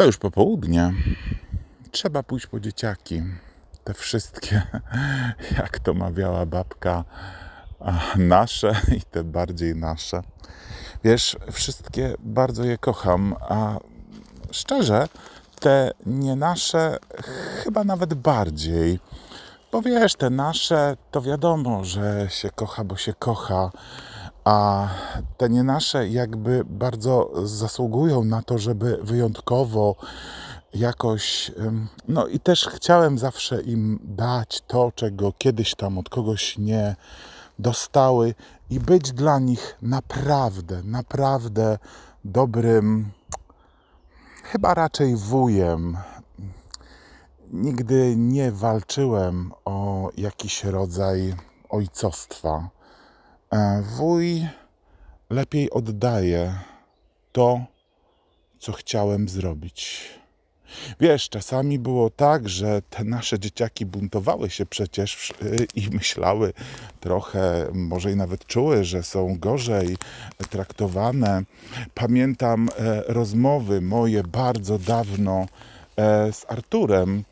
To już popołudnie. Trzeba pójść po dzieciaki. Te wszystkie, jak to mawiała babka, nasze i te bardziej nasze. Wiesz, wszystkie bardzo je kocham, a szczerze, te nie nasze chyba nawet bardziej. Bo wiesz, te nasze to wiadomo, że się kocha, bo się kocha, a te nie nasze jakby bardzo zasługują na to, żeby wyjątkowo jakoś. No i też chciałem zawsze im dać to, czego kiedyś tam od kogoś nie dostały i być dla nich naprawdę, naprawdę dobrym, chyba raczej wujem. Nigdy nie walczyłem o jakiś rodzaj ojcostwa. Wuj lepiej oddaje to, co chciałem zrobić. Wiesz, czasami było tak, że te nasze dzieciaki buntowały się przecież y, i myślały trochę, może i nawet czuły, że są gorzej traktowane. Pamiętam e, rozmowy moje bardzo dawno e, z Arturem,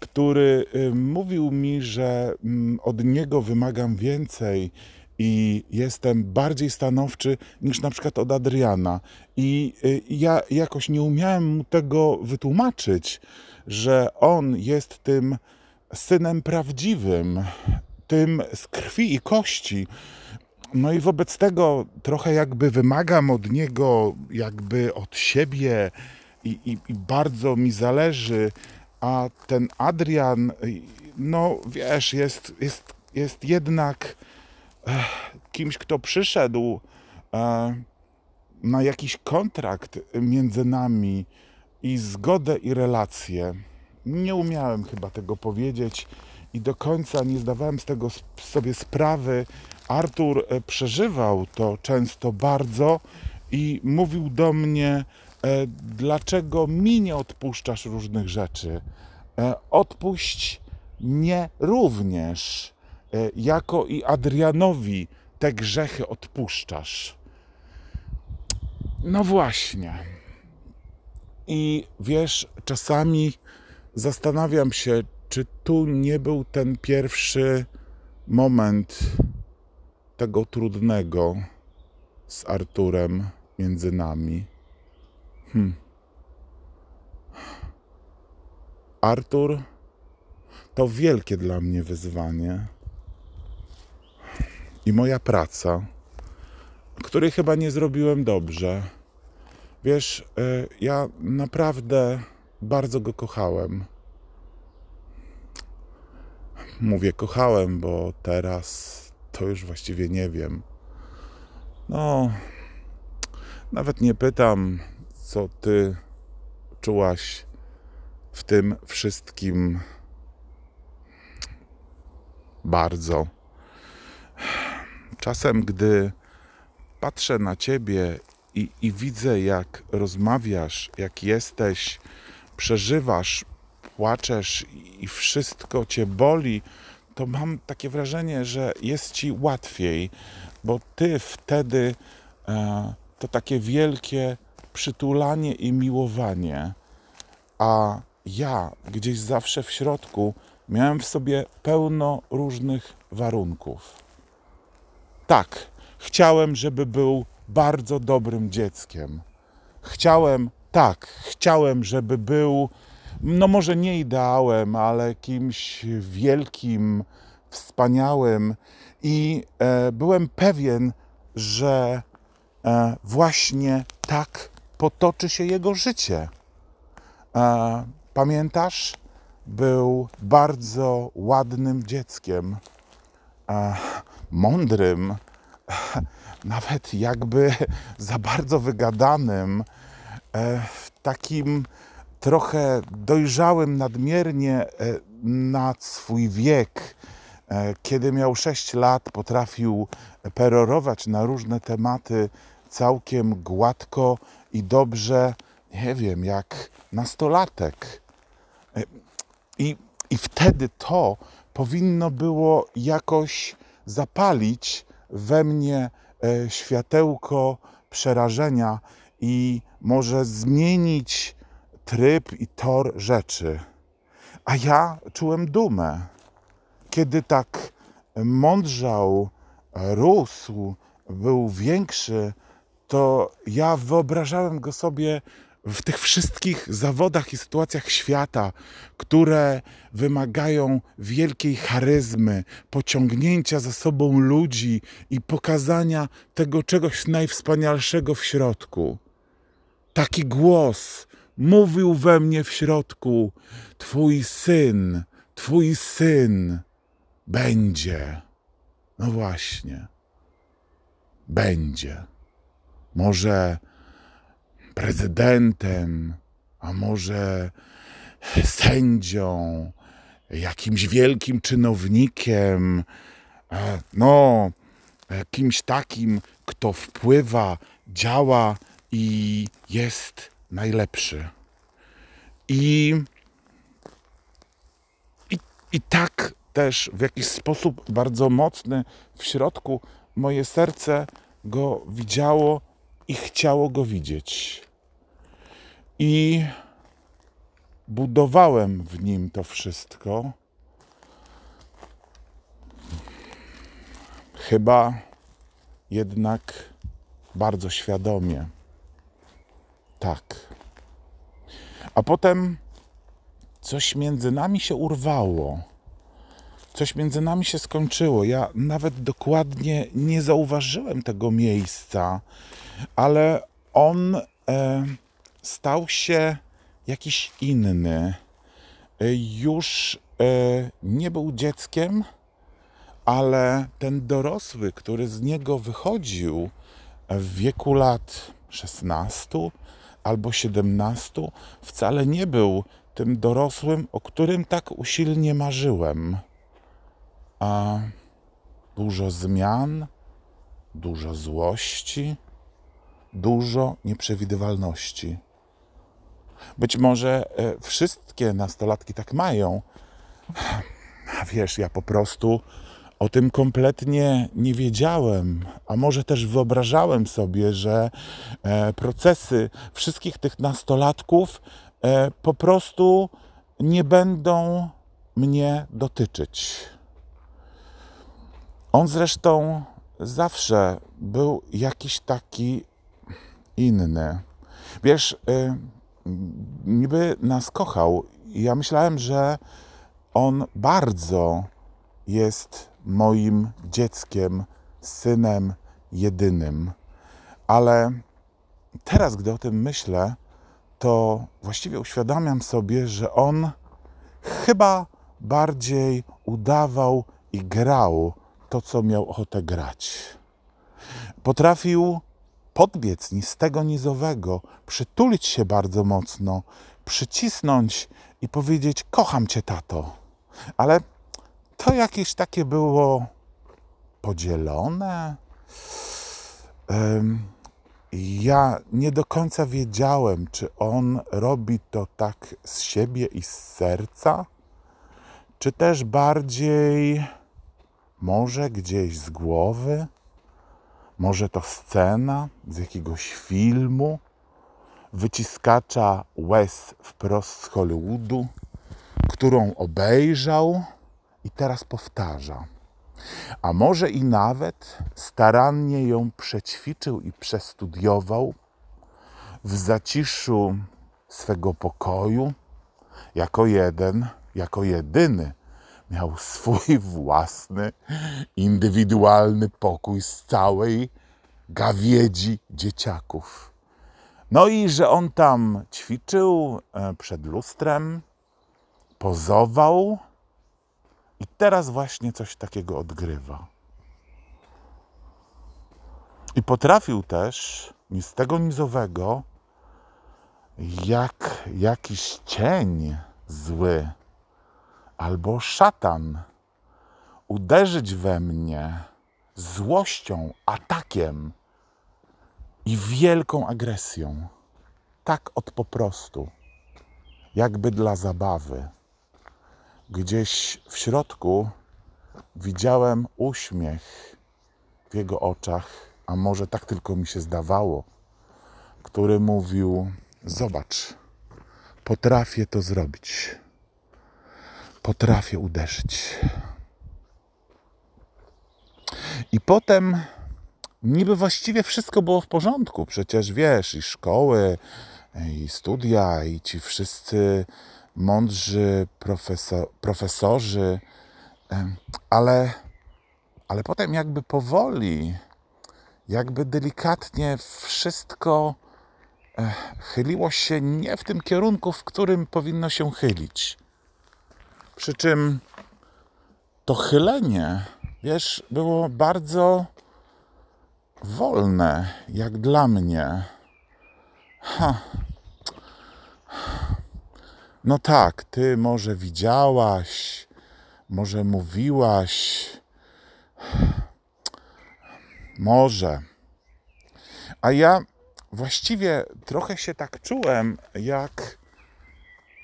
który y, mówił mi, że mm, od niego wymagam więcej i jestem bardziej stanowczy niż na przykład od Adriana. I y, ja jakoś nie umiałem mu tego wytłumaczyć, że on jest tym synem prawdziwym, tym z krwi i kości. No i wobec tego trochę jakby wymagam od niego, jakby od siebie i, i, i bardzo mi zależy, a ten Adrian, y, no wiesz, jest, jest, jest jednak kimś, kto przyszedł e, na jakiś kontrakt między nami i zgodę i relacje. Nie umiałem chyba tego powiedzieć i do końca nie zdawałem z tego sobie sprawy. Artur e, przeżywał to często bardzo i mówił do mnie, e, dlaczego mi nie odpuszczasz różnych rzeczy. Odpuść mnie również. E, jako i Adrianowi te grzechy odpuszczasz. No właśnie. I wiesz, czasami zastanawiam się, czy tu nie był ten pierwszy moment tego trudnego z Arturem między nami. Hmm. Artur to wielkie dla mnie wyzwanie i moja praca, której chyba nie zrobiłem dobrze. Wiesz, e, ja naprawdę bardzo go kochałem. Mówię kochałem, bo teraz to już właściwie nie wiem. No, nawet nie pytam, co ty czułaś w tym wszystkim bardzo. Czasem, gdy patrzę na ciebie i, i widzę, jak rozmawiasz, jak jesteś, przeżywasz, płaczesz i wszystko cię boli, to mam takie wrażenie, że jest ci łatwiej, bo ty wtedy e, to takie wielkie przytulanie i miłowanie, a ja gdzieś zawsze w środku miałem w sobie pełno różnych warunków. Tak, chciałem, żeby był bardzo dobrym dzieckiem. Chciałem, tak, chciałem, żeby był, no może nie ideałem, ale kimś wielkim, wspaniałym. I e, byłem pewien, że e, właśnie tak potoczy się jego życie. E, pamiętasz? Był bardzo ładnym dzieckiem. E, mądrym, nawet jakby za bardzo wygadanym, e, takim trochę dojrzałym nadmiernie e, nad swój wiek. E, kiedy miał 6 lat, potrafił perorować na różne tematy całkiem gładko i dobrze, nie wiem, jak nastolatek. I, i wtedy to powinno było jakoś zapalić we mnie e, światełko przerażenia i może zmienić tryb i tor rzeczy. A ja czułem dumę, kiedy tak mądrzał, rósł, był większy, to ja wyobrażałem go sobie w tych wszystkich zawodach i sytuacjach świata, które wymagają wielkiej charyzmy, pociągnięcia za sobą ludzi i pokazania tego czegoś najwspanialszego w środku. Taki głos mówił we mnie w środku: Twój syn, Twój syn będzie. No właśnie, będzie. Może prezydentem, a może sędzią, jakimś wielkim czynownikiem, e, no, e, kimś takim, kto wpływa, działa i jest najlepszy. I, i, i tak też w jakiś sposób bardzo mocny w środku moje serce go widziało i chciało go widzieć. I budowałem w nim to wszystko. Chyba jednak bardzo świadomie. Tak. A potem coś między nami się urwało. Coś między nami się skończyło. Ja nawet dokładnie nie zauważyłem tego miejsca, ale on e, stał się jakiś inny. E, już e, nie był dzieckiem, ale ten dorosły, który z niego wychodził w wieku lat 16 albo 17, wcale nie był tym dorosłym, o którym tak usilnie marzyłem. A dużo zmian, dużo złości, dużo nieprzewidywalności. Być może e, wszystkie nastolatki tak mają. A wiesz, ja po prostu o tym kompletnie nie wiedziałem, a może też wyobrażałem sobie, że e, procesy wszystkich tych nastolatków e, po prostu nie będą mnie dotyczyć. On zresztą zawsze był jakiś taki inny. Wiesz, y, niby nas kochał. Ja myślałem, że on bardzo jest moim dzieckiem, synem jedynym. Ale teraz, gdy o tym myślę, to właściwie uświadamiam sobie, że on chyba bardziej udawał i grał to, co miał ochotę grać. Potrafił podbiec ni z tego nizowego, przytulić się bardzo mocno, przycisnąć i powiedzieć: Kocham cię, tato. Ale to jakieś takie było podzielone. Ja nie do końca wiedziałem, czy on robi to tak z siebie i z serca, czy też bardziej może gdzieś z głowy. Może to scena z jakiegoś filmu, wyciskacza łez wprost z Hollywoodu, którą obejrzał i teraz powtarza. A może i nawet starannie ją przećwiczył i przestudiował w zaciszu swego pokoju, jako jeden, jako jedyny miał swój własny, indywidualny pokój z całej gawiedzi dzieciaków. No i że on tam ćwiczył e, przed lustrem, pozował i teraz właśnie coś takiego odgrywa. I potrafił też ni z tego nizowego, jak jakiś cień zły albo szatan uderzyć we mnie złością, atakiem i wielką agresją. Tak od po prostu, jakby dla zabawy. Gdzieś w środku widziałem uśmiech w jego oczach, a może tak tylko mi się zdawało, który mówił: Zobacz, potrafię to zrobić. Potrafię uderzyć. I potem niby właściwie wszystko było w porządku. Przecież wiesz, i szkoły, i studia, i ci wszyscy mądrzy profesor, profesorzy, ale, ale potem jakby powoli, jakby delikatnie wszystko eh, chyliło się nie w tym kierunku, w którym powinno się chylić. Przy czym to chylenie, wiesz, było bardzo wolne, jak dla mnie. Ha. No tak, ty może widziałaś, może mówiłaś, może. A ja właściwie trochę się tak czułem, jak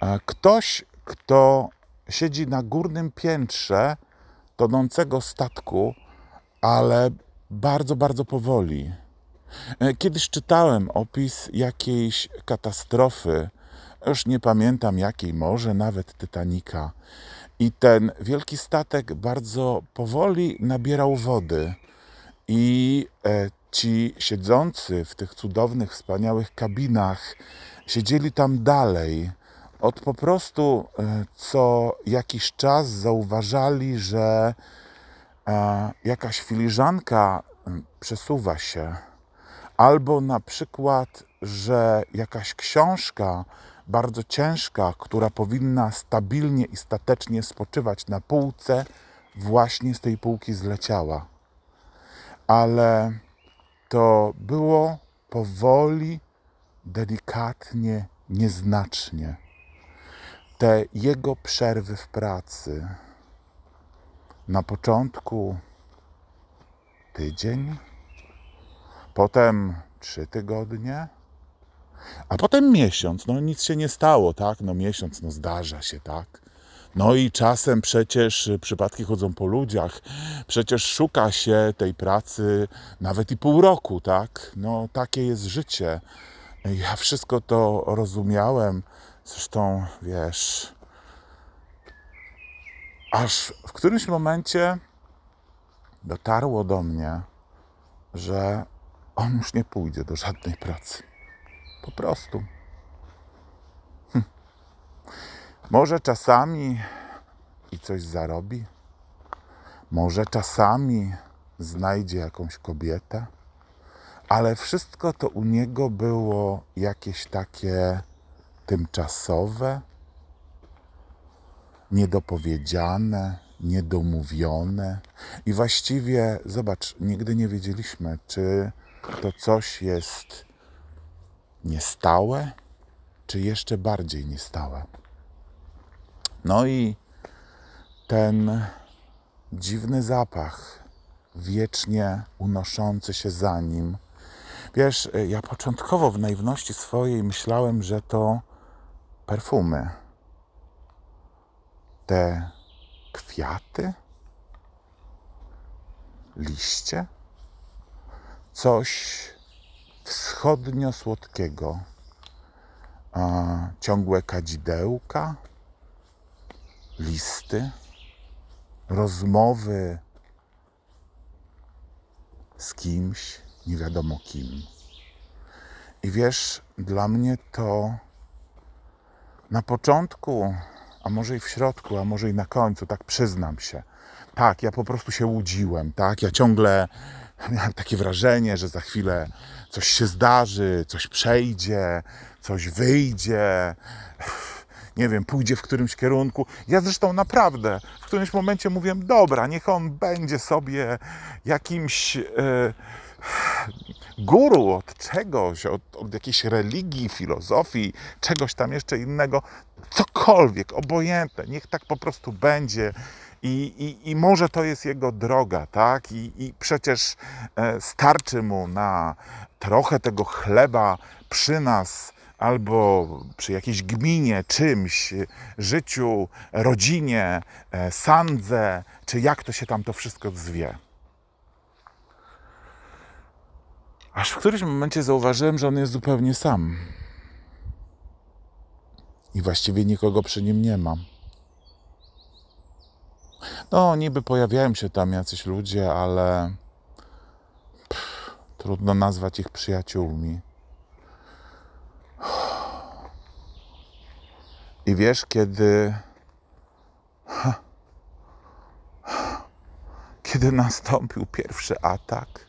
e, ktoś, kto siedzi na górnym piętrze tonącego statku, ale bardzo, bardzo powoli. E, Kiedyś czytałem opis jakiejś katastrofy, już nie pamiętam jakiej, może nawet Titanica. I ten wielki statek bardzo powoli nabierał wody. I e, ci siedzący w tych cudownych, wspaniałych kabinach siedzieli tam dalej. Od po prostu e, co jakiś czas zauważali, że e, jakaś filiżanka m, przesuwa się, albo na przykład, że jakaś książka bardzo ciężka, która powinna stabilnie i statecznie spoczywać na półce, właśnie z tej półki zleciała. Ale to było powoli, delikatnie, nieznacznie. Te jego przerwy w pracy. Na początku tydzień, potem trzy tygodnie, a potem miesiąc. No nic się nie stało, tak? No miesiąc, no zdarza się, tak? No i czasem przecież przypadki chodzą po ludziach. Przecież szuka się tej pracy nawet i pół roku, tak? No takie jest życie. Ja wszystko to rozumiałem. Zresztą, wiesz, aż w którymś momencie dotarło do mnie, że on już nie pójdzie do żadnej pracy. Po prostu. Hm. Może czasami i coś zarobi, może czasami znajdzie jakąś kobietę, ale wszystko to u niego było jakieś takie tymczasowe, niedopowiedziane, niedomówione. I właściwie, zobacz, nigdy nie wiedzieliśmy, czy to coś jest niestałe, czy jeszcze bardziej niestałe. No i ten dziwny zapach, wiecznie unoszący się za nim. Wiesz, ja początkowo w naiwności swojej myślałem, że to perfumy. Te kwiaty, liście, coś wschodnio-słodkiego. Ciągłe kadzidełka, listy, rozmowy z kimś, nie wiadomo kim. I wiesz, dla mnie to na początku, a może i w środku, a może i na końcu, tak przyznam się. Tak, ja po prostu się łudziłem, tak? Ja ciągle miałem takie wrażenie, że za chwilę coś się zdarzy, coś przejdzie, coś wyjdzie, nie wiem, pójdzie w którymś kierunku. Ja zresztą naprawdę w którymś momencie mówiłem, dobra, niech on będzie sobie jakimś e, guru od czegoś, od, od jakiejś religii, filozofii, czegoś tam jeszcze innego, cokolwiek, obojętne, niech tak po prostu będzie. I, i, I może to jest jego droga, tak? I, i przecież e, starczy mu na trochę tego chleba przy nas, albo przy jakiejś gminie, czymś, życiu, rodzinie, e, sandze, czy jak to się tam to wszystko zwie. Aż w którymś momencie zauważyłem, że on jest zupełnie sam. i właściwie nikogo przy nim nie ma. No, niby pojawiają się tam jacyś ludzie, ale pff, trudno nazwać ich przyjaciółmi. I wiesz, kiedy. Kiedy nastąpił pierwszy atak,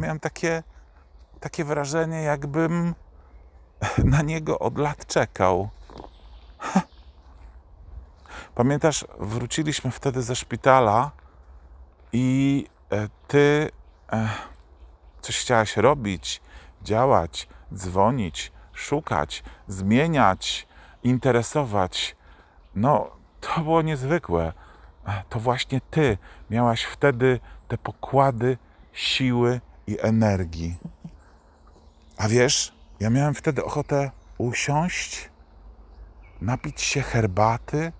miałem takie, takie wrażenie, jakbym na niego od lat czekał. Pamiętasz, wróciliśmy wtedy ze szpitala i e, ty e, coś chciałaś robić, działać, dzwonić, szukać, zmieniać, interesować. No, to było niezwykłe. E, To właśnie ty miałaś wtedy te pokłady siły i energii. A wiesz, ja miałem wtedy ochotę usiąść, napić się herbaty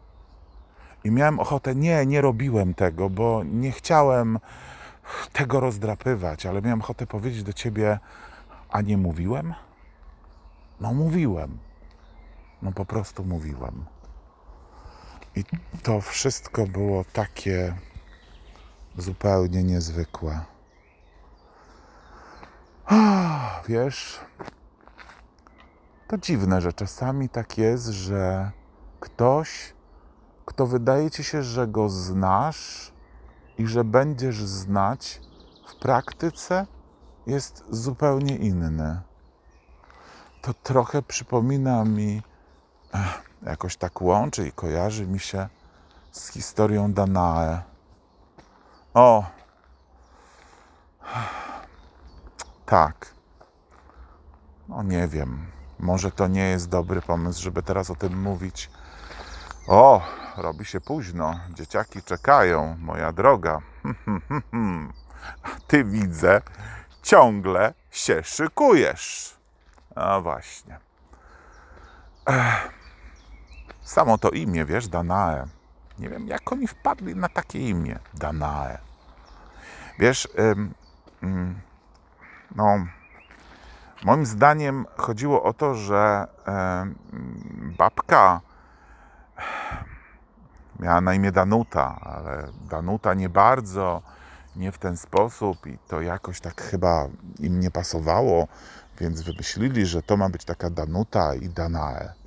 i miałem ochotę, nie, nie robiłem tego, bo nie chciałem tego rozdrapywać, ale miałem ochotę powiedzieć do ciebie, a nie mówiłem? No mówiłem. No po prostu mówiłem. I to wszystko było takie zupełnie niezwykłe. Wiesz, to dziwne, że czasami tak jest, że ktoś, kto wydaje ci się, że go znasz i że będziesz znać, w praktyce jest zupełnie inny. To trochę przypomina mi, ech, jakoś tak łączy i kojarzy mi się z historią Danae. O! Tak. No nie wiem. Może to nie jest dobry pomysł, żeby teraz o tym mówić. O, robi się późno. Dzieciaki czekają, moja droga. Ty widzę, ciągle się szykujesz. A właśnie. Ech. Samo to imię, wiesz, Danae. Nie wiem, jak oni wpadli na takie imię. Danae. Wiesz, ym, ym, no, moim zdaniem chodziło o to, że ym, babka miała na imię Danuta, ale Danuta nie bardzo, nie w ten sposób i to jakoś tak chyba im nie pasowało, więc wymyślili, że to ma być taka Danuta i Danae.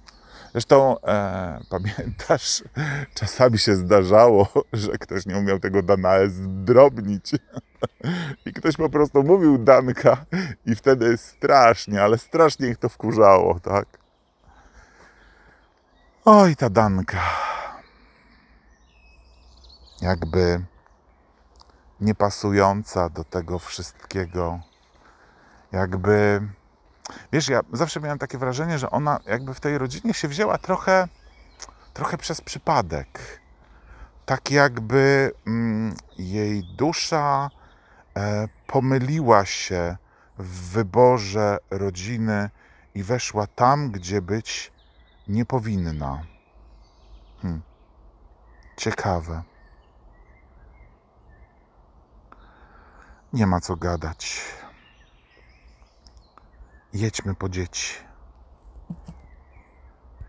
Zresztą e, pamiętasz, czasami się zdarzało, że ktoś nie umiał tego Danae zdrobnić. I ktoś po prostu mówił Danka i wtedy strasznie, ale strasznie ich to wkurzało, tak? Oj, ta Danka. Jakby niepasująca do tego wszystkiego. Jakby Wiesz, ja zawsze miałem takie wrażenie, że ona jakby w tej rodzinie się wzięła trochę, trochę przez przypadek. Tak jakby mm, jej dusza e, pomyliła się w wyborze rodziny i weszła tam, gdzie być nie powinna. Hm. Ciekawe. Nie ma co gadać. Jedźmy po dzieci.